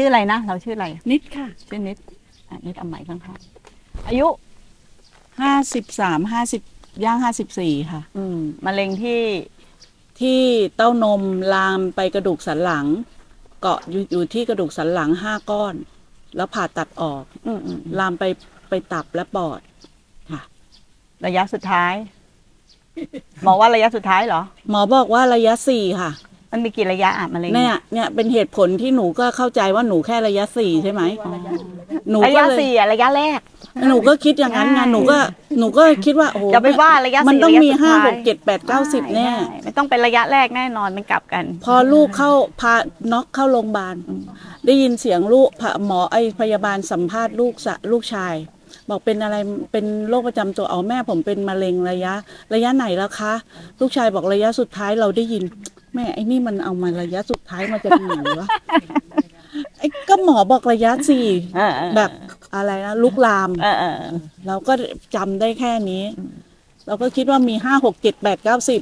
ชื่ออะไรนะ เราชื่ออะไร นิดค่ะชื่อนิดอะนิดเอาใหม่ข้างๆอายุ ห้าสิบสามห้าสิบย่างห้าสิบสี่ค่ะ อืมมะเร็งที่ที่เต้านมลามไปกระดูกสันหลัง เกาะอยู่อยู่ที่กระดูกสันหลังห้าก้อน แล้วผ่าตัดออก อืมอืมลามไปไปตับและปอดค่ะระยะสุดท้าย หมอว่าระยะสุดท้ายเหรอ หมอบอกว่าระยะสี่ค่ะ มันมีกี่ระยะอะมะเร็งเนี่ยเนี่ยเป็นเหตุผลที่หนูก็เข้าใจว่าหนูแค่ระยะสี่ใช่ไหมหนูระก็ยะเลยสี่อะระยะแรก หนูก็คิดอย่างนั้นไงใช่หนูก็หนูก็คิดว่าโอ้โหอย่าไปว่าระยะสี่มันต้องมีระยะสุดห้าท้ายหกเจ็ดแปดเก้าสิบแน่ใช่ไม่ต้องเป็นระยะแรกแน่นอนมันกลับกัน พอลูกเข้าพาน็อกเข้าโรงพยาบาล ได้ยินเสียงลูกพะหมอไอพยาบาลสัมภาษณ์ลูกสะลูกชายบอกเป็นอะไรเป็นโรคประจำตัวเอาแม่ผมเป็นมะเร็งระยะ ระยะไหนแล้วคะ ลูกชายบอกระยะสุดท้ายเราได้ยินแม่ไอ้นี่มันเอามาระยะสุดท้ายมาจากไหนวะไอ้ก็หมอบอกระยะสี่เออเออแบบอะไรนะลุกลามเออเออเราก็จำได้แค่นี้ เราก็คิดว่ามีห้าหกเจ็ดแปดเก้าสิบ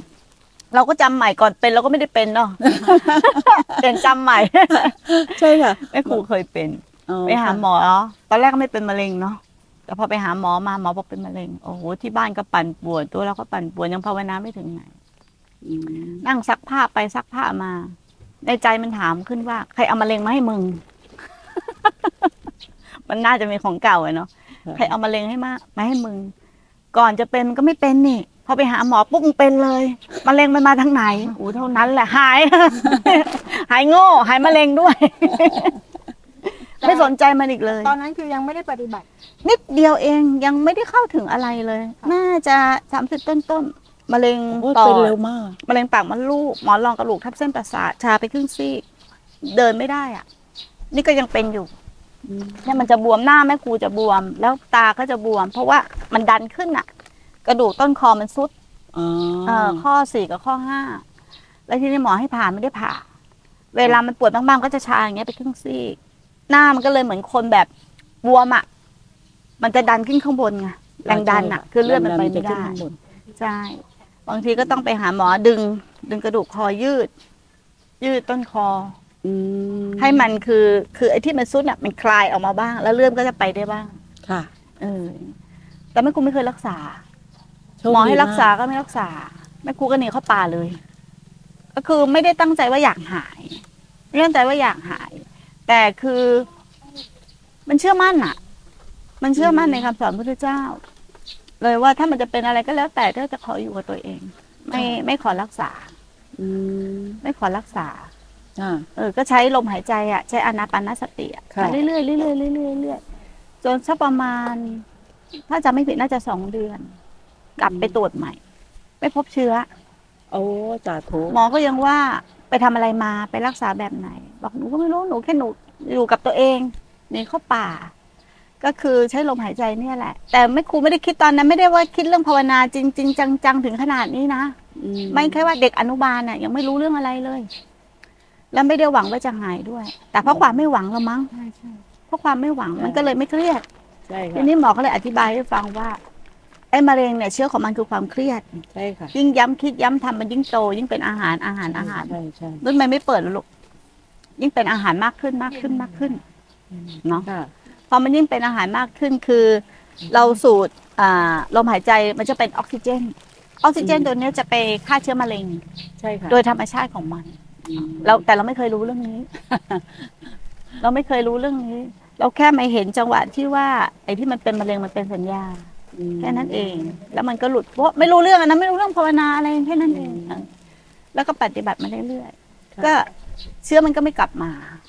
เราก็จำใหม่ก่อนเป็นเราก็ไม่ได้เป็นเนาะเป็นจำใหม่ ใช่ค่ะแม่ครูเคยเป็นอ๋อไปหาค่ะหมอตอนแรกก็ไม่เป็นมะเร็งเนาะแต่พอไปหาหมอมาหมอบอกเป็นมะเร็งโอ้โหที่บ้านก็ปั่นป่วนตัวเราก็ปั่นป่วนยังภาวนาไม่ถึงไหนอืม นั่งซักผ้าไปซักผ้ามา ในใจมันถามขึ้นว่า ใครเอามะเร็งมาให้มึง มันน่าจะมีของเก่าอะเนาะใครเอามะเร็งให้มามาให้มึง ก่อนจะเป็นมันก็ไม่เป็นนี่พอไปหาหมอปุ๊บมึงเป็นเลยมะเร็งมันมาทางไหนอู้เท่านั้นแหละหาย หายโง่หายมะเร็งด้วย ไม่สนใจมันอีกเลย ตอนนั้นคือยังไม่ได้ปฏิบัติ นิดเดียวเองยังไม่ได้เข้าถึงอะไรเลย น่าจะสามสิบต้นต้นๆ มะเร็งโอ้ยปอเป็นดเร็วมากมะเร็งปากมดลูกหมอนรองกระดูกทับเส้นประสาทชาไปครึ่งซีกเดินไม่ได้อะ นี่ก็ยังเป็นอยู่เนี่ยมันจะบวมหน้าแม่ครูจะบวม แล้วตาก็จะบวม เพราะว่ามันดันขึ้นอะ กระดูกต้นคอมันซุดอ๋อเอ่อข้อสี่กับข้อห้าแล้วทีนี้หมอให้ผ่าไม่ได้ผ่า เวลามันปวดมากๆก็จะชาอย่างเงี้ยไปครึ่งซีกหน้ามันก็เลยเหมือนคนแบบบวมอะมันจะดันขึ้นข้างบนไงแรงดันอะ คือเลือดมันไปไม่ได้แรงดันจะขึ้นข้างบนใช่ บางทีก็ต้องไปหาหมอดึง ดึงกระดูกคอยืด ยืดต้นคออืมให้มันคือ คือไอ้ที่มันซุดน่ะมันคลายออกมาบ้าง แล้วเลือดก็จะไปได้บ้าง ค่ะเออแต่แม่ครูไม่เคยรักษาโชคหมอให้ดีรักษาก็ไม่รักษาแม่ครูก็หนีเข้าป่าเลย ก็คือไม่ได้ตั้งใจว่าอยากหายไม่ได้ตั้งใจว่าอยากหาย แต่คือ มันเชื่อมั่นอะมันเชื่อมั่นในคำสอนพระพุทธเจ้า เลยว่าถ้ามันจะเป็นอะไรก็แล้วแต่ก็จะขออยู่กับตัวเอง ไม่ไม่ขอรักษา อืมไม่ขอรักษาอ่าเออ ก็ใช้ลมหายใจอะ ใช้อานาปานสติอะค่ะเรื่อยๆเรื่อยๆเรื่อยๆเรื่อยๆจนสักประมาณ ถ้าจำไม่ผิดน่าจะสองเดือน กลับไปตรวจใหม่ ไม่พบเชื้อ โอ้จ่าโถหมอก็ยังว่าไปทำอะไรมาไปรักษาแบบไหน บอกหนูก็ไม่รู้หนูแค่หนูอยู่กับตัวเองหนี่เข้าป่า ก็คือใช้ลมหายใจเนี่ยแหละ แต่ไม่ครูไม่ได้คิดตอนนั้นไม่ได้ว่าคิดเรื่องภาวนาจริงๆจังๆถึงขนาดนี้นะอืไม่แค่ว่าเด็กอนุบาลน่ะ ยังไม่รู้เรื่องอะไรเลย แล้วไม่ได้หวังว่าจะหายด้วย แต่เพราะความไม่หวังละมั้งเพราะความไม่หวังมันก็เลยไม่เครียดใช่ทีค่ะนี้หมอก็เลยอธิบายให้ฟังว่าไอ้มะเร็งเนี่ยเชื้อของมันคือความเครียดใช่ค่ะยิ่งย้ำคิดย้ำทำมันยิ่งโต ยิ่งเป็นอาหารอาหารอาหารใช่ใช่รุ่นไม่ไม่เปิดหรอกลูกยิ่งเป็นอาหารมากขึ้นมากขึ้นมากขึ้นเนาะค่ะ พอมันยิ่งเป็นอาหารมากขึ้นคือ เราสูดอ่าลมหายใจมันจะเป็นออกซิเจน ออกซิเจนอืมตัวเนี้ยจะไปฆ่าเชื้อมะเร็งใช่ค่ะโดยธรรมชาติของมันอืมเราแต่เราไม่เคยรู้เรื่องนี้ เราไม่เคยรู้เรื่องนี้ เราแค่มาเห็นจังหวะที่ว่า ไอ้ที่มันเป็นมะเร็งมันเป็นสัญญาอืมแค่นั้นเอง แล้วมันก็หลุดเพราะไม่รู้เรื่องอันนั้นไม่รู้เรื่องภาวนาอะไรแค่นั้นเองเออแล้วก็ปฏิบัติมาเรื่อยๆก็เชื้อมันก็ไม่กลับมาค่ะ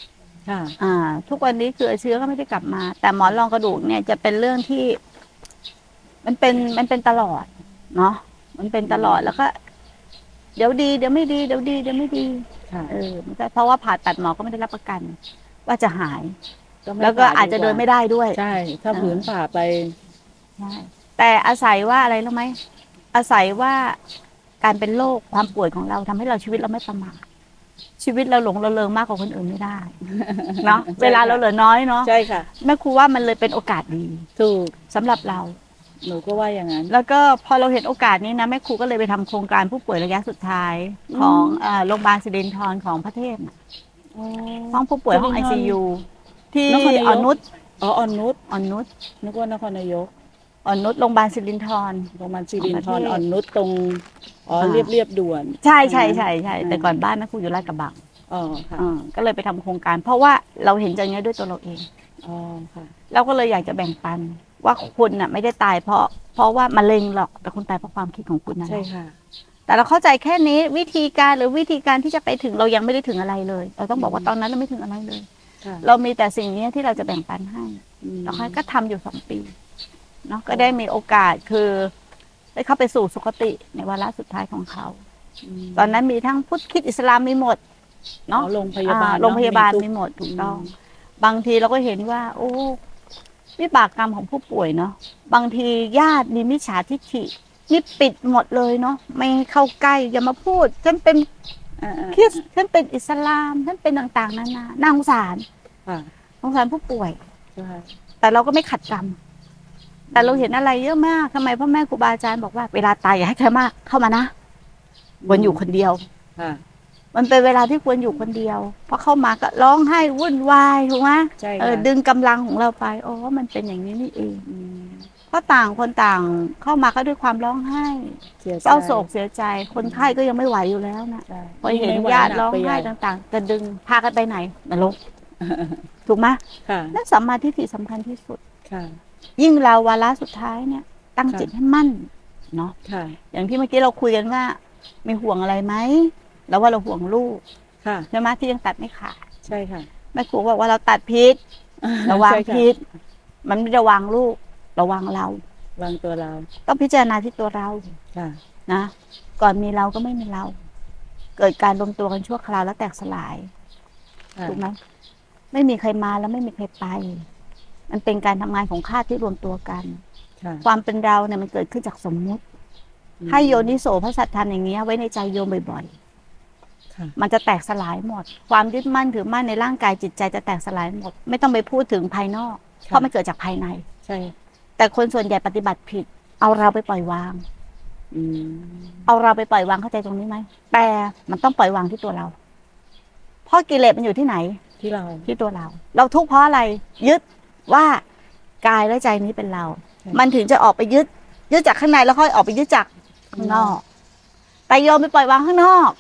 อ่า ทุกวันนี้คือเชื้อก็ไม่ได้กลับมา แต่หมอนรองกระดูกเนี่ยจะเป็นเรื่องที่ มันเป็นมันเป็นตลอด เนาะมันเป็นตลอดแล้วก็ เดี๋ยวดีเดี๋ยวไม่ดีเดี๋ยวดีเดี๋ยวไม่ดีค่ะเออมันก็เพราะว่าผ่าตัดหมอก็ไม่ได้รับประกัน ว่าจะหายไม่แล้วก็ผ่อาจจะเดินไม่ได้ด้วย ใช่ ถ้าเออผืนผ่าไปใช่แต่อาศัยว่าอะไรรู้ไหมอาศัยว่าการเป็นโรคความป่วยของเราทำให้เราชีวิตเราไม่ประมาท ชีวิตเราหลงระเริงมากกว่าคนอื่นไม่ได้เนาะใช่ค่ะเวลาเราเหลือน้อยเนาะใช่ค่ะแม่ครูว่ามันเลยเป็นโอกาสดีถูกสำหรับเรา หนูก็ว่าอย่างนั้น แล้วก็พอเราเห็นโอกาสนี้นะแม่ครูก็เลยไปทำโครงการผู้ป่วยระยะสุดท้ายของเอ่อโรงพยาบาลสิรินทรของพระเทพน่ะห้องผู้ป่วยห้องไอสิรินธรซียูที่นครนายกอ่อนนุชอ๋ออ่อนนุชอ่อนนุชนึกว่านครนายก อ่อนนุชโรงพยาบาลสิรินธร โรงพยาบาลสิรินธของประรเทศอ่อนนุชตรงอ๋ออ่าเรียบเรียบด่วน ใช่ใช่ใช่ใช่อืมแต่ก่อนบ้านแม่ครูอยู่ลาดกระบังอ๋อค่ะอ่าก็เลยไปทำโครงการ เพราะว่าเราเห็นใจเนี้ยด้วยตัวเราเองอ๋อค่ะเราก็เลยอยากจะแบ่งปันว่าคุณน่ะไม่ได้ตายเพราะ เพราะว่ามะเร็งหรอกแต่คุณตายเพราะความคิดของคุณนั่นแหใช่ละค่ะ แต่เราเข้าใจแค่นี้วิธีการหรือวิธีการที่จะไปถึงเรายังไม่ได้ถึงอะไรเลย เราต้องบอกว่าตอนนั้นเราไม่ถึงอะไรเลยค่ะเรามีแต่สิ่งนี้ที่เราจะแบ่งปันให้อืมแล้วค่อยก็ทำอยู่สองปี เนาะก็ได้มีโอกาสคือได้เข้าไปสู่สุคติในวาระสุดท้ายของเขามตอนนั้นมีทั้งพุทธคริดอิสลามมีหมดอ๋อเนาะโรงพยาบาลอ่เนอะโรงพยาบาลทุกมีหมดถูกต้องอืมบางทีเราก็เห็นว่า โอ้วิบากกรรมของผู้ป่วยเนาะบางทีญาติมีมิจฉาทิฐินี่ปิดหมดเลยเนาะไม่ให้เข้าใกล้อย่ามาพูดฉันเป็นอ่าอ่าคริสต์ฉันเป็นอิสลามฉันเป็นต่างๆนานาน่าสงสารค่ะสงสารผู้ป่วยใช่แต่เราก็ไม่ขัดกรรม แต่เราเห็นอะไรเยอะมากทำไมพ่อแม่ครูบาอาจารย์บอกว่าเวลาตายอย่าให้ใครมากเข้ามานะควรอยู่คนเดียวค่ะมันเป็นเวลาที่ควรอยู่คนเดียว เพราะเข้ามาก็ร้องไห้วุ่นวายถูกไหมใช่เออค่ะดึงกำลังของเราไปโอ้มันเป็นอย่างนี้นี่เองอืมเพราะต่างคนต่างเข้ามาก็ด้วยความร้องไห้สียใจเศร้าโศกเสียใจ คนไข้ก็ยังไม่ไหวอยู่แล้วนะใช่พอเห็นไม่ไวญาตินักร้องปไห้ญ่ต่างๆจะดึงพากันไปไหนนรกถูกไหมค่ะนั่นสัมมาทิฏฐิสำคัญที่สุดค่ะ ยิ่งเราวาระสุดท้ายเนี่ย ตั้งค่ะจิตให้มั่นเนาะค่ะอย่างที่เมื่อกี้เราคุยกันว่า มีห่วงอะไรไหมแล้วว่าเราห่วงลูกค่ะใช่ไหมที่ยังตัดไม่ขาดใช่ค่ะแม่ครูบอกว่าเราตัดพิษเราวางใช่ค่ะพิษมันไม่ได้วางลูกเราวางเราวางตัวเรา ต้องพิจารณาที่ตัวเราค่ะนะก่อนมีเราก็ไม่มีเรา เกิดการรวมตัวกันชั่วคราวแล้วแตกสลายค่ะถูกไหมไม่มีใครมาแล้วไม่มีใครไป มันเป็นการทำงานของข้าที่รวมตัวกันค่ะความเป็นเราเนี่ยมันเกิดขึ้นจากสมมุติ ให้โยนิโสพระสัตธรรมอย่างเงี้ยไว้ในใจโยมบ่อยค่ะๆมันจะแตกสลายหมด ความยึดมั่นถือมั่นในร่างกายจิตใจจะแตกสลายหมด ไม่ต้องไปพูดถึงภายนอก เพราะมันเกิดจากภายใน ใช่ แต่คนส่วนใหญ่ปฏิบัติผิด เอาเราไปปล่อยวางอืมเอาเราไปปล่อยวางเข้าใจตรงนี้ไหม แต่มันต้องปล่อยวางที่ตัวเรา เพราะกิเลสมันอยู่ที่ไหน ที่เรา ที่ตัวเรา เราทุกข์เพราะอะไร ยึด ว่ากายและใจนี้เป็นเราใช่มันถึงจะออกไปยึดยึดจากข้างในแล้วค่อยออกไปยึดจากข้างนอก แต่โยมไปปล่อยวางข้างนอก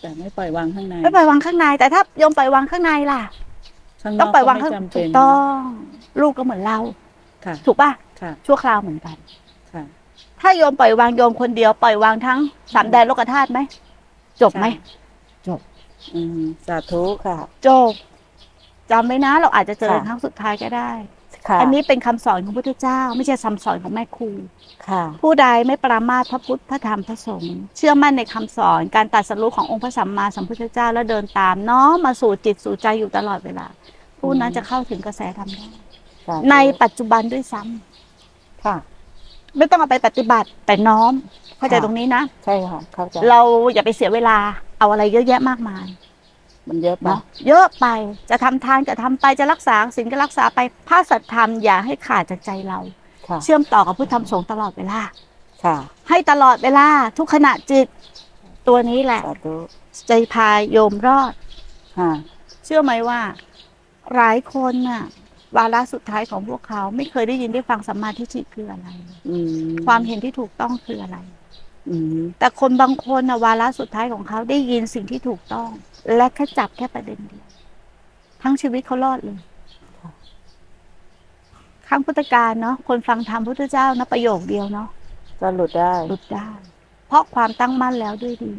แต่ไม่ปล่อยวางข้างในไม่ปล่อยวางข้างใน แต่ถ้าโยมปล่อยวางข้างในล่ะข้างนต้อองกปล่อยวางก็ข้างไม่จำถูเป็นกต้อง ลูกก็เหมือนเราค่ะถูกป่ะค่ะชั่วคราวเหมือนกันค่ะถ้าโยมปล่อยวางโยมคนเดียวปล่อยวางทั้งสามแดนโลกธาตุไหมจบไหมอืมสาธุค่ะ จบ จำไว้นะเราอาจจะเจอค่ะครั้งสุดท้ายก็ได้ค่ะอันนี้เป็นคำสอนของพระพุทธเจ้า ไม่ใช่คำสอนของแม่ครูค่ะผู้ใดไม่ปรามาสพระพุทธพระธรรมพระสงฆ์เชื่อมั่นในคำสอนการตรัดสรู้ขององค์พระสัมมาสัมพุทธเจ้าแล้วเดินตามน้อมมาสู่จิตสู่ใจอยู่ตลอดเวลา ผู้นั้นจะเข้าถึงกระแสธรรมได้สาธุในปัจจุบันด้วยซ้ำค่ะ ไม่ต้องเอาไปปฏิบัติแต่น้อมเข้าใจค่ะตรงนี้นะใช่ค่ะเข้าใจเราอย่าไปเสียเวลาเอาอะไรเยอะแยะมากมาย มันเยอะไปเนาะเยอะไปจะทำทานก็ทำไปจะรักษาศีลก็รักษาไปพระสัทธรรมอย่าให้ขาดจากใจเราค่ะเชื่อมต่อกับพุทธธรรมสงฆ์ตลอดเวลาค่ะ ให้ตลอดเวลาทุกขณะจิตตัวนี้แหละสาธุจะพาโยมรอดค่ะเชื่อไหมว่า หลายคนน่ะ วาระสุดท้ายของพวกเขาไม่เคยได้ยินได้ฟังสัมมาทิฏฐิคืออะไรอืมความเห็นที่ถูกต้องคืออะไรอืม แต่คนบางคนน่ะวาระสุดท้ายของเขาได้ยินสิ่งที่ถูกต้อง และแค่จับแค่ประเด็นเดียว ทั้งชีวิตเขารอดเลยครั้งพุทธกาลเนาะคนฟังธรรมพุทธเจ้านะประโยคเดียวเนาะก็หลุดได้หลุดได้ เพราะความตั้งมั่นแล้วด้วยดี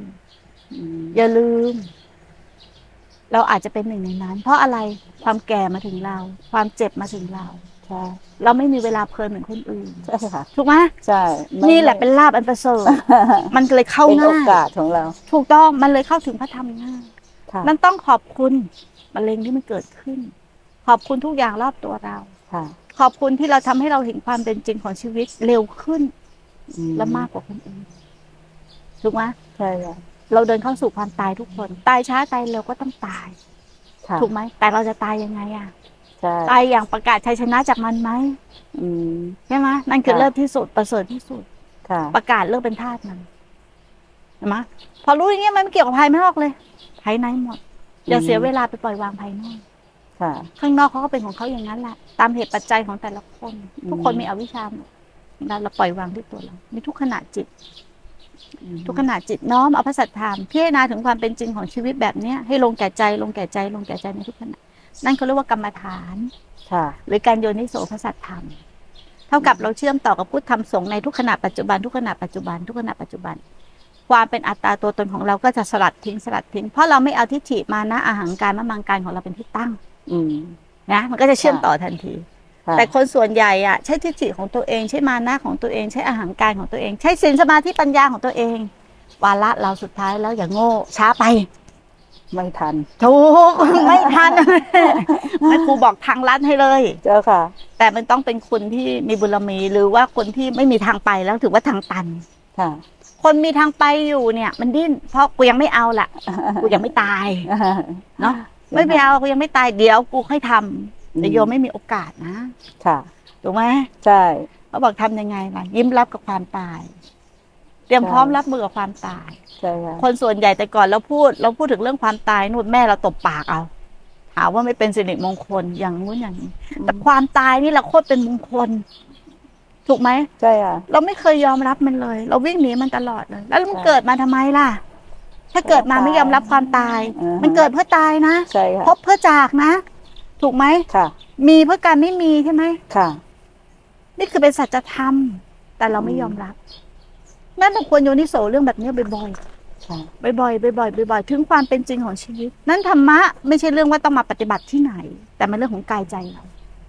อืมอย่าลืม เราอาจจะเป็นหนึ่งในนั้น เพราะอะไรความแก่มาถึงเรา ความเจ็บมาถึงเรา ใช่เราไม่มีเวลาเพลินเหมือนคนอื่นใช่ค่ะถูกไหมใช่ไม่นี่แหละเป็นลาบอันประเสริฐมันเลยเข้าเป็นโอง่ายกาสของเรา ถูกต้องมันเลยเข้าถึงพระธรรมง่ายค่ะนั่นต้องขอบคุณมะเร็งที่มันเกิดขึ้น ขอบคุณทุกอย่างรอบตัวเราค่ะขอบคุณที่เราทำให้เราเห็นความเป็นจริงของชีวิตเร็วขึ้นอืและมากกว่าคนอื่นถูกไหมใช่ค่ะเราเดินเข้าสู่ความตายทุกคน ตายช้าตายเร็วก็ต้องตายค่ะถูกไหมแต่เราจะตายยังไงอะใช่ ตายอย่างประกาศชัยชนะจากมันไหมอืมใช่ไหมนั่นคือค่ะเลิศที่สุดประเสริฐที่สุดค่ะประกาศเลิกเป็นทาสมันเห็นไหมพอรู้อย่างเงี้ยมันไม่เกี่ยวกับภายนอกเลยภายในหมดอย่าเสียเวลาไปปล่อยวางภายนอกค่ะข้างนอกเขาก็เป็นของเขาอย่างนั้นแหละตามเหตุปัจจัยของแต่ละคนอืมทุกคนมีอวิชชาหมดเราเราปล่อยวางที่ตัวเรามีทุกขณะจิต ทุกขณะจิตน้อมเอาพระสัทธรรมพิจารณาถึงความเป็นจริงของชีวิตแบบเนี้ยให้ลงแก่ใจลงแก่ใจลงแก่ใจในทุกขณะ นั่นเขาเรียกว่ากรรมฐานค่ะหรือการโยนิโสพระสัทธรรม เท่ากับเราเชื่อมต่อกับพุทธธรรมสงฆ์ในทุกขณะปัจจุบันทุกขณะปัจจุบันทุกขณะปัจจุบัน ความเป็นอัตตาตัวตนของเราก็จะสลัดทิ้งสลัดทิ้ง เพราะเราไม่เอาทิฏฐิมานะอาหังการมะมังการของเราเป็นที่ตั้ง อืมนะมันก็จะเชื่อมต่อทันทีค่ะแต่คนส่วนใหญ่อะใช้ทิฏฐิของตัวเองใช้มานะของตัวเองใช้อาหารการของตัวเอง ใช้ศีลสมาธิปัญญาของตัวเองวาระเราสุดท้ายแล้วอย่าโง่ช้าไป ไม่ทัน ถูก ไม่ทันแม่ครูบอกทางลัดให้เลย เจ้าค่ะ แต่มันต้องเป็นคนที่มีบุญมีหรือว่าคนที่ไม่มีทางไปแล้วถือว่าทางตันค่ะ คนมีทางไปอยู่เนี่ย มันดิ้นเพราะกูยังไม่เอาล่ะกูยังไม่ตายเนาะไม่ไปเอากูยังไม่ตายเดี๋ยวกูค่อยทำแต่โยมไม่มีโอกาสนะ ค่ะถูกไหมใช่เขาบอกทำยังไงล่ะยิ้มรับกับความตาย เตรียมใช่พร้อมรับมือกับความตาย ใช่ค่ะคนส่วนใหญ่แต่ก่อนเราพูด เราพูดถึงเรื่องความตายนู่นแม่เราตบปากเอาหาว่าไม่เป็นสิริมงคลอย่างนู้นอย่างนี้แต่ความตายนี่เราโคตรเป็นมงคล ถูกไหมใช่ค่ะเราไม่เคยยอมรับมันเลย เราวิ่งหนีมันตลอดเลย แล้วมันใช่เกิดมาทำไมล่ะ ถ้าเกิดมาไม่ยอมรับความตายอ่าฮะมันเกิดเพื่อตายนะใช่ค่ะพบเพื่อจากนะ ถูกไหมค่ะ มีเพื่อการไม่มีใช่ไหมค่ะ นี่คือเป็นสัจธรรม แต่เราไม่ยอมรับ นั่นเราควรโยนิโสเรื่องแบบนี้บ่อยค่ะๆบ่อยๆบ่อยๆบ่อยๆถึงความเป็นจริงของชีวิต นั่นธรรมะไม่ใช่เรื่องว่าต้องมาปฏิบัติที่ไหน แต่มันเรื่องของกายใจเรา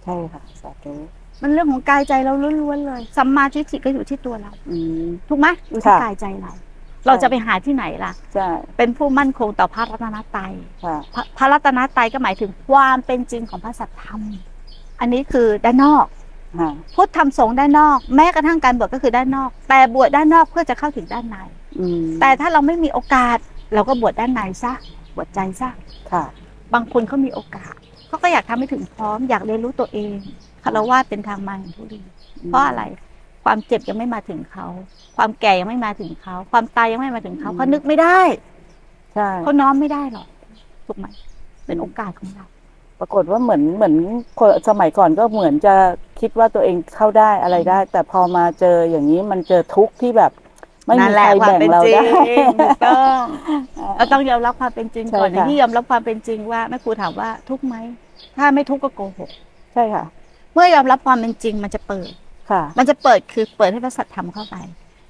ใช่ค่ะสาธุมันเรื่องของกายใจเราล้วนๆเลยสัมมาทิฏฐิก็อยู่ที่ตัวเราอืมถูกไหมอยู่ที่ค่ะกายใจเรา เราจะไปหาที่ไหนล่ะใช่เป็นผู้มั่นคงต่อพระรัตนตรัยค่ะพระพระรัตนตรัยก็หมายถึงความเป็นจริงของพระสัทธรรม อันนี้คือด้านนอกค่ะ พุทธธรรมสงฆ์ด้านนอก แม้กระทั่งการบวชก็คือด้านนอก แต่บวชด้านนอกเพื่อจะเข้าถึงด้านในอืมแต่ถ้าเราไม่มีโอกาส เราก็บวชด้านในซะบวชใจซะค่ะบางคนเขามีโอกาสเขาก็อยากทำให้ถึงพร้อมอยากเรียนรู้ตัวเองคารวะเป็นทางมาของผู้ดีเพราะอะไรความเจ็บยังไม่มาถึงเขา ความแก่ยังไม่มาถึงเขา ความตายยังไม่มาถึงเขาเขานึกไม่ได้ใช่เขาน้อมไม่ได้หรอกถูกไหมเป็นโอกาสของเรา ปรากฏว่าเหมือนเหมือนคนสมัยก่อนก็เหมือนจะคิดว่าตัวเองเข้าได้อะไรได้ แต่พอมาเจออย่างนี้มันเจอทุกข์ที่แบบ ไม่มีนั่นแหใคละรความแบ่งเป็นเราจริได้งถูกต้องเราต้องยอมรับความเป็นจริงก่อนใช่ในค่ะที่ยอมรับความเป็นจริงว่าแม่ครูถามว่าทุกข์ไหมถ้าไม่ทุกข์ก็โกหกใช่ค่ะ เมื่อยอมรับความเป็นจริงมันจะเปิดค่ะ มันจะเปิดคือเปิดให้พระสัทธรรมเข้าไป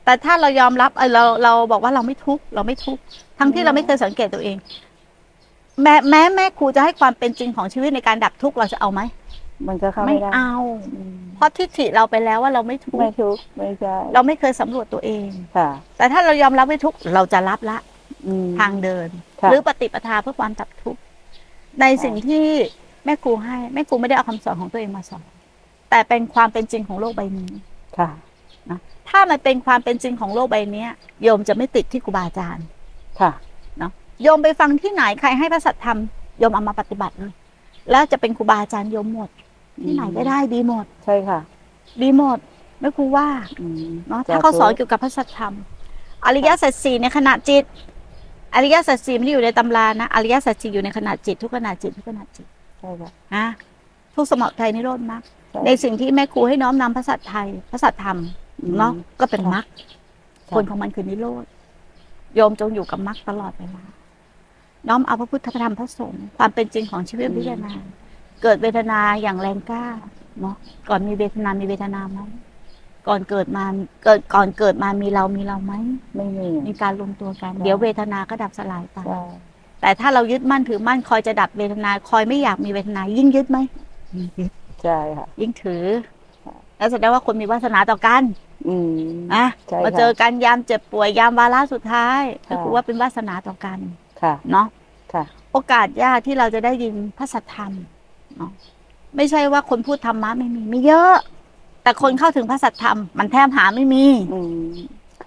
แต่ถ้าเรายอมรับเออเราเราบอกว่าเราไม่ทุกข์เราไม่ทุกข์ทั้งที่เราไม่เคยสังเกตตัวเอง แม้แม้แม่ครูจะให้ความเป็นจริงของชีวิตในการดับทุกข์เราจะเอาไหมมันก็เข้าไม่ไม่ได้เอาอืมเพราะทิฏฐิเราไปแล้วว่าเราไม่ทุกไม่ข์ทุกข์ไม่ใช่เราไม่เคยสำรวจตัวเองค่ะ แต่ถ้าเรายอมรับไม่ทุกข์เราจะรับละอืมทางเดินค่ะหรือปฏิปทาเพื่อความดับทุกข์ในสิ่งที่แม่ครูให้แม่ครูไม่ได้เอาคำสอนของตัวเองมาสอน แต่เป็นความเป็นจริงของโลกใบนี้ค่ะนะถ้ามันเป็นความเป็นจริงของโลกใบเนี้ยโยมจะไม่ติดที่ครูบาอาจารย์ค่ะ โยมไปฟังที่ไหนใครให้พระสัทธรรมโยมเอามาปฏิบัติเลยแล้วจะเป็นครูบาอาจารย์โยมหมด ที่ไหนก็ได้ดีหมด ใช่ค่ะ ดีหมดแม่ครูว่าอืมเนาะสถ้าเขาธุสอนเกี่ยวกับพระสัทธรรม อริยสัจสี่ในขณะจิต อริยสัจสี่ไม่ได้อยู่ในตำรานะอริยสัจสี่อยู่ในขณะจิต ทุกขณะจิตทุกขณะจิตใช่ค่ะนะทุกสมุทัยนิโรธมรรคใช่ในสิ่งที่แม่ครูให้น้อมนำพระสัทไทยพระสัทธรรมอืมเนาะก็เป็นมรรคค่ะผลของมันคือนิโรธโยมจงอยู่กับมรรคตลอดเวลา น้อมเอาพระพุทธธรรมพระสงฆ์ความเป็นจริงของชีวิตพิจารณาเกิดเวทนาอย่างแรงกล้าเนาะก่อนมีเวทนา มีเวทนาไหมก่อนเกิดมาเกิดก่อนเกิดมามีเรามีเราไหมไม่มีมีการรวมตัวกันใช่เดี๋ยวเวทนาก็ดับสลายไปใช่แต่ถ้าเรายึดมั่นถือมั่นคอยจะดับเวทนาคอยไม่อยากมีเวทนา ยิ่งยึดไหมยิ่งยึดใช่ค่ะ ยิ่งถือค่ะแล้วแสดงว่าคนมีวาสนาต่อกัน อืมนะใช่มาค่ะเจอกันยามเจ็บป่วยยามวาระสุดท้ายค่ะก็คือว่าเป็นวาสนาต่อกัน ค่ะ เนาะค่ะ โอกาสยากที่เราจะได้ยินพระสัทธรรมเนาะไม่ใช่ว่าคนพูดธรรมะไม่มีมีเยอะ แต่คนเข้าถึงพระสัทธรรม มันแทบหาไม่มีอืม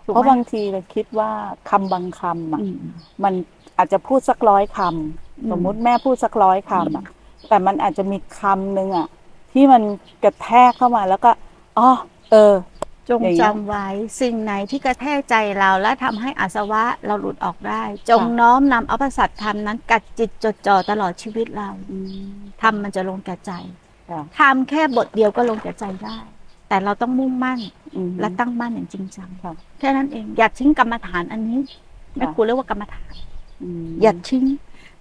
ถูกเพราะไหมบางทีเราคิดว่าคำบางคำอะอืมมันอาจจะพูดสักร้อยคำอืมสมมุติแม่พูดสักร้อยคำอะ แต่มันอาจจะมีคำหนึ่งอะที่มันกระแทกเข้ามาแล้วก็อ๋อเออ จงอย่างเงี้ยจำไว้สิ่งไหนที่กระแทกใจเราและทำให้อาสวะเราหลุดออกได้ จงน้อมนำเอาพระสัตธรรมนั้นกัดจิตจดจ่อตลอดชีวิตเราอืมทำมันจะลงแก่ใจค่ะทำแค่บทเดียวก็ลงแก่ใจได้ แต่เราต้องมุ่งมั่นอืมและตั้งมั่นอย่างจริงจังค่ะแค่นั้นเองอย่าทิ้งกรรมฐานอันนี้แม่ค่ะครูเรียกว่ากรรมฐานอืมอย่าทิ้ง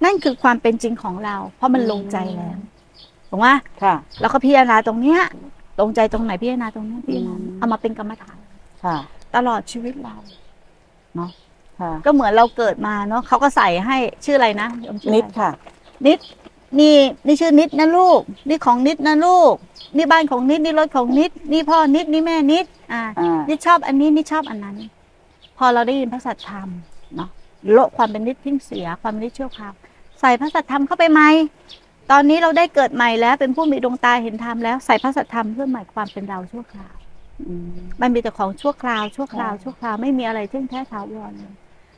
นั่นคือความเป็นจริงของเรา เพราะมันลงใจแล้วถูกไหมค่ะแล้วก็พิจารณาตรงเนี้ย ลงใจตรงไหนพิจารณาตรงเนี้ยพิจารณาอืมเอามาเป็นกรรมฐานค่ะ ตลอดชีวิตเราค่ะก็เหมือนเราเกิดมาเนาะเขาก็ใส่ให้ชื่ออะไรนะโยมชื่อนิอะดไรค่ะ นิดนี่นี่ชื่อนิดนะลูก นี่ของนิดนะลูก นี่บ้านของนิดนี่รถของนิด นี่พ่อนิดนี่แม่นิดอ่าอ่า นิดชอบอันนี้นิดชอบอันนั้น พอเราได้ยินพระสัทธรรมเนาะโละความเป็นนิดทิ้งเสียความเป็นนิดชั่วคราวใส่พระสัทธรรมเข้าไปไหม ตอนนี้เราได้เกิดใหม่แล้ว เป็นผู้มีดวงตาเห็นธรรมแล้วใส่พระสัทธรรมเพื่อหมายความเป็นเราชั่วคราวอืมมันมีแต่ของชั่วคราวชั่วคราวค่ะชั่วคราวไม่มีอะไรเที่ยงแท้ถาวรเลย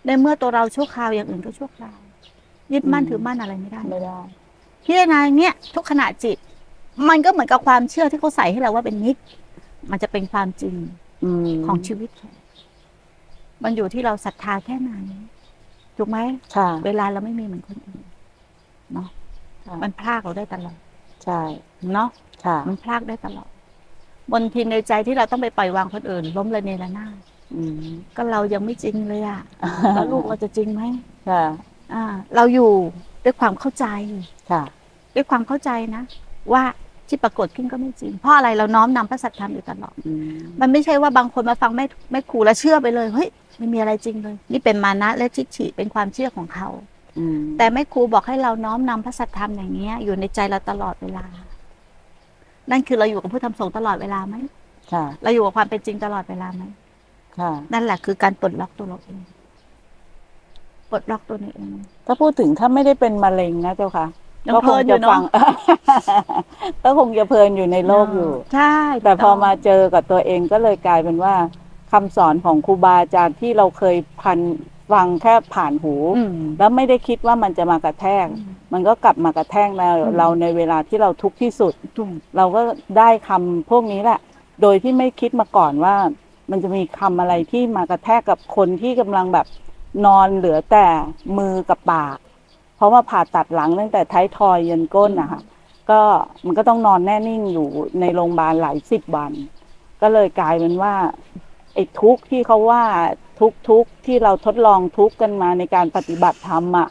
ในเมื่อตัวเราชั่วคราวอย่างอื่นก็ชั่วคราว ยึดมั่นถือมั่นอะไรไม่ได้ไม่ได้พิจารณาอย่างเนี้ยทุกขณะจิต มันก็เหมือนกับความเชื่อที่เขาใส่ให้เราว่าเป็นนิดมันจะเป็นความจริงอืมของชีวิตเรามันอยู่ที่เราศรัทธาแค่ไหนถูกไหมค่ะเวลาเราไม่มีเหมือนคนอื่นเนาะค่ะ มันพลากเราได้ตลอดใช่เนาะค่ะมันพลากได้ตลอดบนทินในใจที่เราต้องไปปล่อยวางคนอื่น ล้มละเนระนาดอืมก็เรายังไม่จริงเลยอะแล้วลูกเราจะจริงไหมค่ะอ่า เราอยู่ด้วยความเข้าใจค่ะ ด้วยความเข้าใจนะว่าที่ปรากฏขึ้นก็ไม่จริง เพราะอะไรเราน้อมนำพระสัจธรรมอยู่ตลอดอืมมันไม่ใช่ว่าบางคนมาฟังไม่ไม่ครูแล้วเชื่อไปเลยเฮ้ยไม่มีอะไรจริงเลย นี่เป็นมานะและทิฏฐิเป็นความเชื่อของเขาอืม แต่ไม่ครูบอกให้เราน้อมนำพระสัจธรรมอย่างเนี้ย อยู่ในใจเราตลอดเวลา นั่นคือเราอยู่กับผู้ทำสงฆ์ตลอดเวลาไหมค่ะเราอยู่กับความเป็นจริงตลอดเวลาไหมค่ะนั่นแหละคือการปลดล็อกตัวเราเองปลดล็อกตัวเราเองถ้าพูดถึงถ้าไม่ได้เป็นมะเร็งนะเจ้าค่ะยังก็เพคลิงนอยู่จะเนอะฟังก็คงจะเพลินอยู่ในโลกอยู่ ใช่ แต่พอมาเจอกับตัวเองก็เลยกลายเป็นว่าคำสอนของครูบาอาจารย์ที่เราเคยพัน ฟังแค่ผ่านหูอืมแล้วไม่ได้คิดว่ามันจะมากระแทกอืมมันก็กลับมากระแทกเราอืมเราในเวลาที่เราทุกข์ที่สุดถูกเราก็ได้คำพวกนี้แหละ โดยที่ไม่คิดมาก่อนว่า มันจะมีคำอะไรที่มากระแทกกับคนที่กำลังแบบนอนเหลือแต่มือกับปาก เพราะว่าผ่าตัดหลังตั้งแต่ท้ายทอยยันก้นนะคะก็มันก็ต้องนอนแน่นิ่งอยู่ในโรงพยาบาลหลายสิบวัน ก็เลยกลายเป็นว่าไอ้ทุกข์ที่เขาว่า ทุกทุกข์ที่เราทดลองทุกข์กันมาในการปฏิบัติธรรมอะ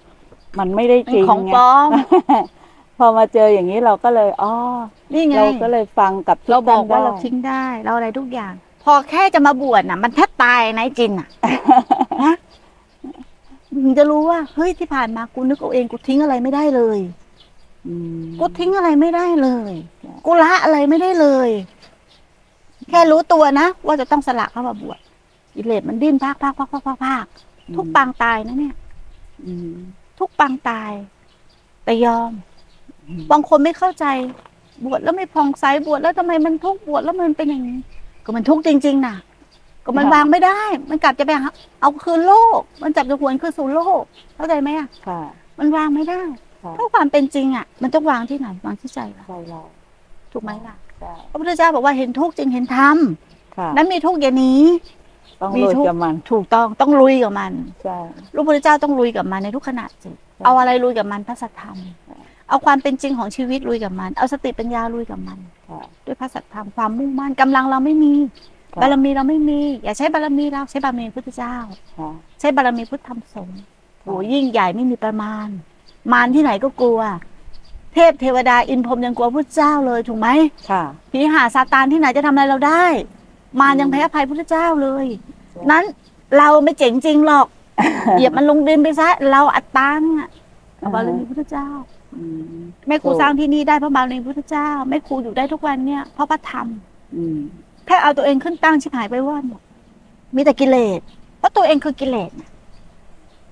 มันไม่ได้จเป็นริงของไง ปลอม พอมาเจออย่างนี้เราก็เลยอ๋อนี่ไง เราก็เลยฟังกับที่เราบอกว่าท่นเราได้ ทิ้งได้ เราอะไรทุกอย่าง พอแค่จะมาบวชน่ะ มันแทบตายนะไอ้จินอะ นะมึงจะรู้ว่าเฮ้ยที่ผ่านมากูนึกเอาเองกูทิ้งอะไรไม่ได้เลย อืมกูทิ้งอะไรไม่ได้เลย กูละอะไรไม่ได้เลย แค่รู้ตัวนะว่าจะต้องสละเข้ามาบวช กิเลสมันดิ้นพากพากพากพากพากพากทุกปางตายนะเนี่ย อืม ทุกปางตาย แต่ยอม บางคนไม่เข้าใจ บวชแล้วไม่พองใสบวชแล้วทำไมมันทุกข์บวชแล้วมันเป็นอย่างนี้ ก็มันทุกข์จริงๆนะก็มันวางไม่ได้ มันกลับจะไปหาเอาคืนโลก มันจับจะหวนคืนสู่โลก เข้าใจไหมอะค่ะมันวางไม่ได้ค่ะถ้าความเป็นจริงอะ มันต้องวางที่ไหนวางที่ใจเราใช่เราถูกไหมล่ะใช่พระพุทธเจ้าบอกว่าเห็นทุกข์จึงเห็นธรรมค่ะนั้นมีทุกข์อย่าหนี ต้องมีลุยทุกข์กับมันถูกต้องต้องลุยกับมัน ใช่พระพุทธเจ้าต้องลุยกับมันในทุกขณะจิตใช่เอาอะไรลุยกับมันพระสัทธรรม เอาความเป็นจริงของชีวิตลุยกับมัน เอาสติปัญญาลุยกับมัน ค่ะด้วยพระสัทธรรมความมุ่งมั่นกำลังเราไม่มี ค่ะ บารมีเราไม่มี อย่าใช้บารมีเราใช้บารมีพุทธเจ้า ค่ะ ใช้บารมีพุทธธรรมสงฆ์โหยิ่งใหญ่ไม่มีประมาณ มารที่ไหนก็กลัว เทพเทวดาอินพรหมยังกลัวพุทธเจ้าเลยถูกไหมค่ะ ผีหาซาตานที่ไหนจะทำอะไรเราได้ มารยังแพ้อภัยพุทธเจ้าเลย นั้นเราไม่เจ๋งจริงหรอก เหยียบมันลงดินไปซะ เราอัตตังอะกับบารมีพุทธเจ้าอืมแม่ครูถูกสร้างที่นี่ได้เพราะบารมีพุทธเจ้าแม่ครูอยู่ได้ทุกวันเนี่ยเพราะพระธรรมอืมแค่เอาตัวเองขึ้นตั้งชิบหายไปว่อนหมดมีแต่กิเลสเพราะตัวเองคือกิเลสน่ะ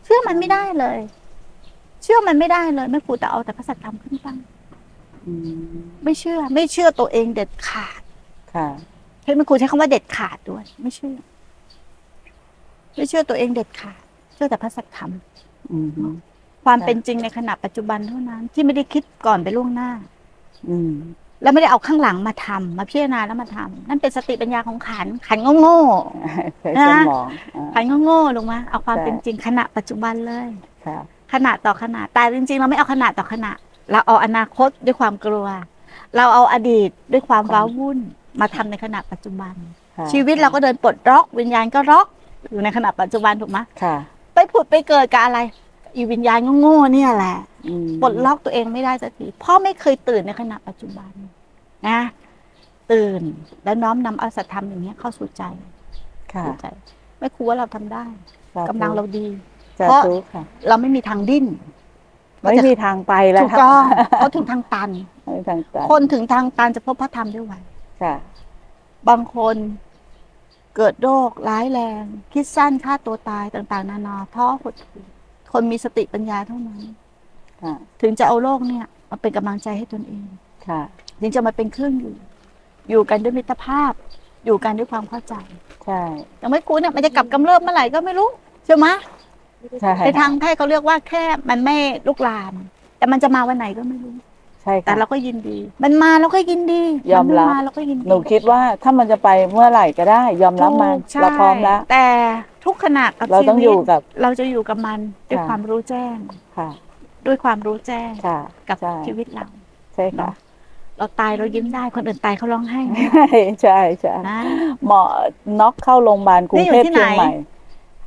เชื่อมันไม่ได้เลย เชื่อมันไม่ได้เลยแม่ครูแต่เอาแต่พระสัทธรรมขึ้นตั้งอืมไม่เชื่อ ไม่เชื่อตัวเองเด็ดขาดค่ะ เห็นแม่ครูใช้คำว่าเด็ดขาดด้วย ไม่เชื่อ ไม่เชื่อตัวเองเด็ดขาด เชื่อแต่พระสัทธรรมอืมความค่ะเป็นจริงในขณะปัจจุบันเท่านั้น ที่ไม่ได้คิดก่อนไปล่วงหน้า อืม แล้วไม่ได้เอาข้างหลังมาทำมาพิจารณาแล้วมาทำนั่นเป็นสติปัญญาของขัน ขันโง่ๆใช้นะสมองอ่าขันโง่ๆลงมา เอาความใช่เป็นจริงขณะปัจจุบันเลยค่ะขณะต่อขณะแต่จริง ๆ เราไม่เอาขณะต่อขณะเราเอาอนาคตด้วยความกลัว เราเอาอดีตด้วยความว้าวุ่นมาทำในขณะปัจจุบันค่ะชีวิตเราก็เดินปลดล็อกวิญญาณก็ล็อกอยู่ในขณะปัจจุบันถูกไหมค่ะไปผุดไปเกิดกับอะไร อีวิญญาณโง่ๆเนี่ยแหละอืมปลดล็อกตัวเองไม่ได้สักทีเพ่อไม่เคยตื่นในขณะปัจจุบันนะตื่นแล้วน้อมนำเอาสัตธรรมอย่างเงี้ยเข้าสู่ใจค่ะสู่ใจ ไม่ครูว่าเราทำได้สธุกำลังเราดีสาเพราะธุค่ะเราไม่มีทางดิ้น ไม่มีทางไปแล้วถูกค่ะต้องเขาถึงทางตันไม่มีทางตัน คนถึงทางตันจะพบพระธรรมได้ไวค่ะบางคนเกิดโรคร้ายแรง คิดสั้นฆ่าตัวตายต่าง ๆ นานาท้อหดหู่คนมีสติปัญญาเท่านั้นค่ะถึงจะเอาโรคเนี่ยมาเป็นกำลังใจให้ตนเองค่ะถึงจะมาเป็นเครื่องอยู่ อยู่กันด้วยมิตรภาพ อยู่กันด้วยความเข้าใจ ใช่แต่ไม่กูเนี่ยมันจะกลับกำเริบเมื่อไหร่ก็ไม่รู้ใช่ไหม ใช่ในทางแพทย์เขาเรียกว่าแค่มันไม่ลุกลาม แต่มันจะมาวันไหนก็ไม่รู้ใช่แต่ค่ะเราก็ยินดี มันมาเราก็ยินดียอมรับนไมาเราก็ยินดีหนูคิดว่าถ้ามันจะไปเมื่อไหร่ก็ได้ ยอมรับมันถูกใช่เราพร้อมแล้วแต่ทุกขณะกับเราต้องชีอวิยู่ตกับ เราจะอยู่กับมันด้วยค่ะความรู้แจ้งค่ะ ด้วยความรู้แจ้งค่ะกับใช่ชีวิตเราใช่ค่ะเราตายเรายิ้มได้คนอื่นตายเขาร้องไห้นะใช่ใช่ใช่นะหมอน็อกเข้าโรงพยาบาลกรุงเทพนี่อยู่ที่เชียงไหนใหม่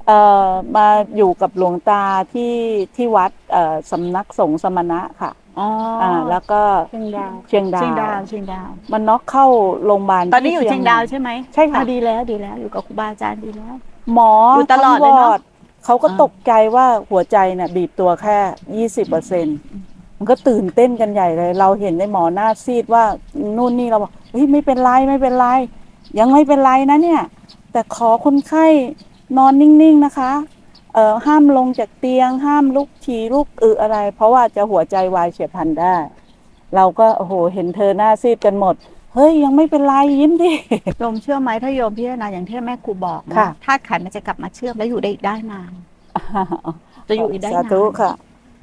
เอ่อมาอยู่กับหลวงตาที่ที่วัดเอ่อสำนักสงฆ์สมณะค่ะอ๋ออ่าแล้วก็เชียงดาวเชียงดาวเชียงดาวเชียงดาว มันน็อกเข้าโรงพยาบาลตอนนี้อยู่ที่เชียงดาวใช่ไหมใช่ค่ะอ่าดีแล้วดีแล้วอยู่กับครูบาอาจารย์ดีแล้ว หมออยู่ตลอดเลยเนอะ ทั้งวอร์เขาก็อ่าตกใจว่าหัวใจเนี่ยบีบตัวแค่ยี่สิบเปอร์เซ็นมันก็ตื่นเต้นกันใหญ่เลย เราเห็นในหมอหน้าซีดว่านู่นนี่เราบอกเฮ้ยไม่เป็นไรไม่เป็นไร ยังไม่เป็นไรนะเนี่ย แต่ขอคนไข้ นอนนิ่งๆนะคะ เอ่อห้ามลงจากเตียง ห้ามลุกฉี่ลุกอึอะไร เพราะว่าจะหัวใจวายเฉียบพลันได้ เราก็โอ้โหเห็นเธอหน้าซีดกันหมด เฮ้ยยังไม่เป็นไรยิ้มดิ โยมเชื่อไหมถ้าโยมพิจารณาอย่างที่แม่ครูบอกนะค่ะ ธาตุขันธ์มันจะกลับมาเชื่อมแล้วอยู่ได้อีกได้นานจะอยู่อีกได้สานานธุค่ะ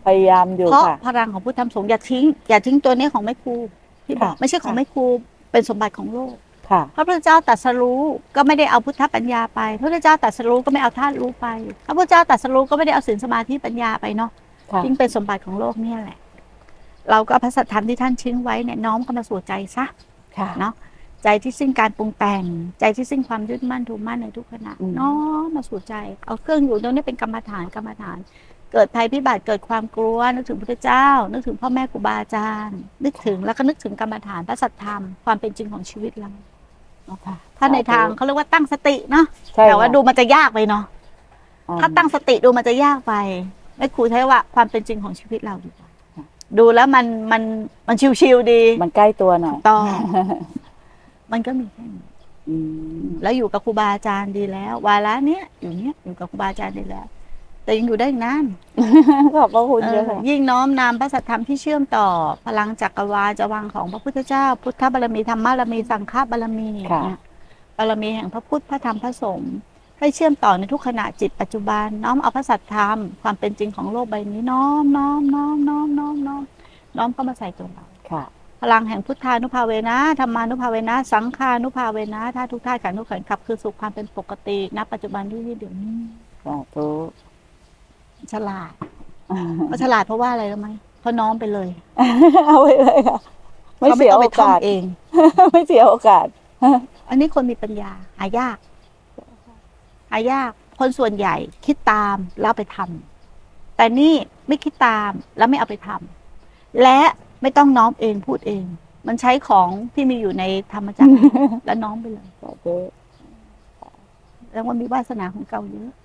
พยายามอยู่เพราะค่ะ พลังของพุทธธรรมสงฆ์อย่าทิ้งอย่าทิ้งตัวนี้ของแม่ครูที่บอกค่ะ ไม่ใช่ของค่ะแม่ครูเป็นสมบัติของโลกค่ะ พระพุทธเจ้าตรัสรู้ก็ไม่ได้เอาพุทธปัญญาไป พระพุทธเจ้าตรัสรู้ก็ไม่เอาธาตุรู้ไป พระพุทธเจ้าตรัสรู้ก็ไม่ได้เอาศีลสมาธิปัญญาไปเนาะค่ะยิ่งเป็นสมบัติของโลกเนี่ยแหละ เราก็เอาพระสัทธรรมที่ท่านชิ้งไว้เนี่ยน้อมเข้ามาสู่ใจซะค่ะเนาะใจที่สิ้นการปรุงแต่ง ใจที่สิ้นความยึดมั่นถูกมั่นในทุกขณะอืมน้อมมาสู่ใจเอาเครื่องอยู่ตรงนี้เป็นกรรมฐานกรรมฐาน เกิดภัยพิบัติเกิดความกลัว นึกถึงพระเจ้า นึกถึงพ่อแม่ครูบาอาจารย์ นึกถึงแล้วก็นึกถึงกรรมฐานพระสัทธรรมความเป็นจริงของชีวิตเราค่ะ ถ้าในทางเขาเรียกว่าตั้งสติเนาะใช่แต่ว่าค่ะดูมันจะยากไปเนาะอืมถ้าตั้งสติดูมันจะยากไปแม่ครูใช้ว่าความเป็นจริงของชีวิตเราดีกว่าค่ะดูแล้วมันมันมันชิวๆดี มันใกล้ตัวหน่อยต่อมันก็มีแค่นี้อืมแล้วอยู่กับครูบาอาจารย์ดีแล้ว วาระเนี้ยอยู่เนี้ยอยู่กับครูบาอาจารย์ดีแล้ว แต่ยังอยู่ได้อีกนานขอบพระคุณเอเยออะค่ะยิ่งน้อมนำพระสัทธรรมที่เชื่อมต่อ พลังจักรวาลจวังของพระพุทธเจ้า พุทธบารมีธรรมบารมีสังฆบารมีค่ะเนี่ยบารมีแห่งพระพุทธพระธรรมพระสงฆ์ให้เชื่อมต่อในทุกขณะจิตปัจจุบัน น้อมเอาพระสัทธรรมความเป็นจริงของโลกใบนี้น้อมน้อมน้อมน้อมน้อมน้อมน้อมเข้ามาใส่ตัวเราค่ะพลังแห่งพุทธานุภาเวนะธรรมานุภาเวนะ สังฆานุภาเวนะถ้าทุกท่าตุขันธ์ทุกขันธ์ขับคือสู่ความเป็นปกติณปัจจุบันที่นี่เดี๋ยวนี้สาธุ ฉลาดเขาฉลาดเพราะว่าอะไรรู้ไหมเพราะน้อมไปเลย เอาไว้เลยค่ะ ไม่เขาเสียต้องโอไปท่องกาสเอง ไม่เสียโอกาส อันนี้คนมีปัญญา หายาก หายาก คนส่วนใหญ่คิดตามแล้วเอาไปทำแต่นี่ไม่คิดตามแล้วไม่เอาไปทำและไม่ต้องน้อมเองพูดเอง มันใช้ของที่มีอยู่ในธรรมจักรแล้วน้อมไปเลยสาธุแล้วว่ามีวาสนาของเก่าเยอะสา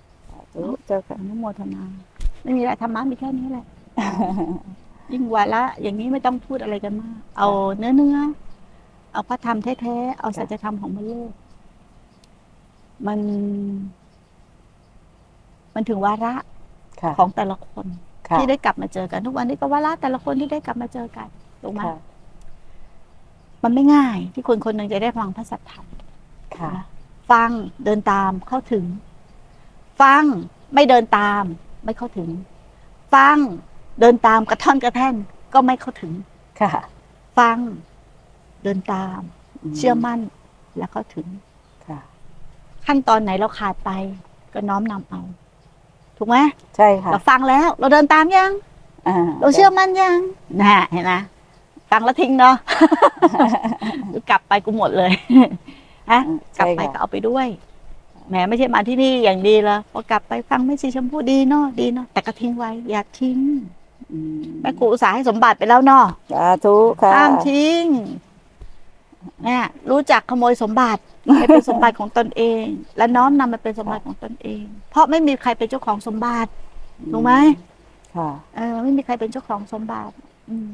ธุเจ้าค่ะอนุโมทนา ไม่มีอะไรธรรมะมีแค่นี้แหละ ยิ่งวาระอย่างนี้ไม่ต้องพูดอะไรกันมาก เอาเนื้อเนื้อเอาพระธรรมแท้ๆ เอาสัจธรรมของมันโลก มัน มันถึงวาระค่ะของแต่ละคนค่ะที่ได้กลับมาเจอกัน ทุกวันนี้ก็วาระแต่ละคนที่ได้กลับมาเจอกันถูกไหมค่ะมันไม่ง่ายที่คนคนหนึ่งจะได้ฟังพระสัจธรรมค่ะฟังเดินตามเข้าถึง ฟังไม่เดินตาม ไม่เข้าถึง ฟังเดินตามกระท่อนกระแท่นก็ไม่เข้าถึงค่ะ ฟังเดินตาม เชื่อมั่นแล้วก็ถึงค่ะขั้นตอนไหนเราขาดไป ก็น้อมนำเอา ถูกไหมใช่ค่ะเราฟังแล้ว เราเดินตามยังอ่าเราเชื่อมั่นยังน่ะเห็นไหมฟังแล้วทิ้งเนาะกลับไปกูหมดเลยฮะกลับใช่ไปค่ะก็เอาไปด้วย แหมไม่ใช่มาที่นี่อย่างดีแล้วพอกลับไปฟังแม่ชีชมพู่ดีเนาะดีเนาะแต่ก็ทิ้งไว้ อย่าทิ้งอืมแม่ครูอุตส่าห์ให้สมบัติไปแล้วเนาะสาธุค่ะห้ามทิ้งเนี่ยรู้จักขโมยสมบัติให้เป็นสมบัติของตนเอง และน้อมนำมาเป็นสมบัติของตนเอง เพราะไม่มีใครเป็นเจ้าของสมบัติถูกไหมค่ะเออไม่มีใครเป็นเจ้าของสมบัติ อืม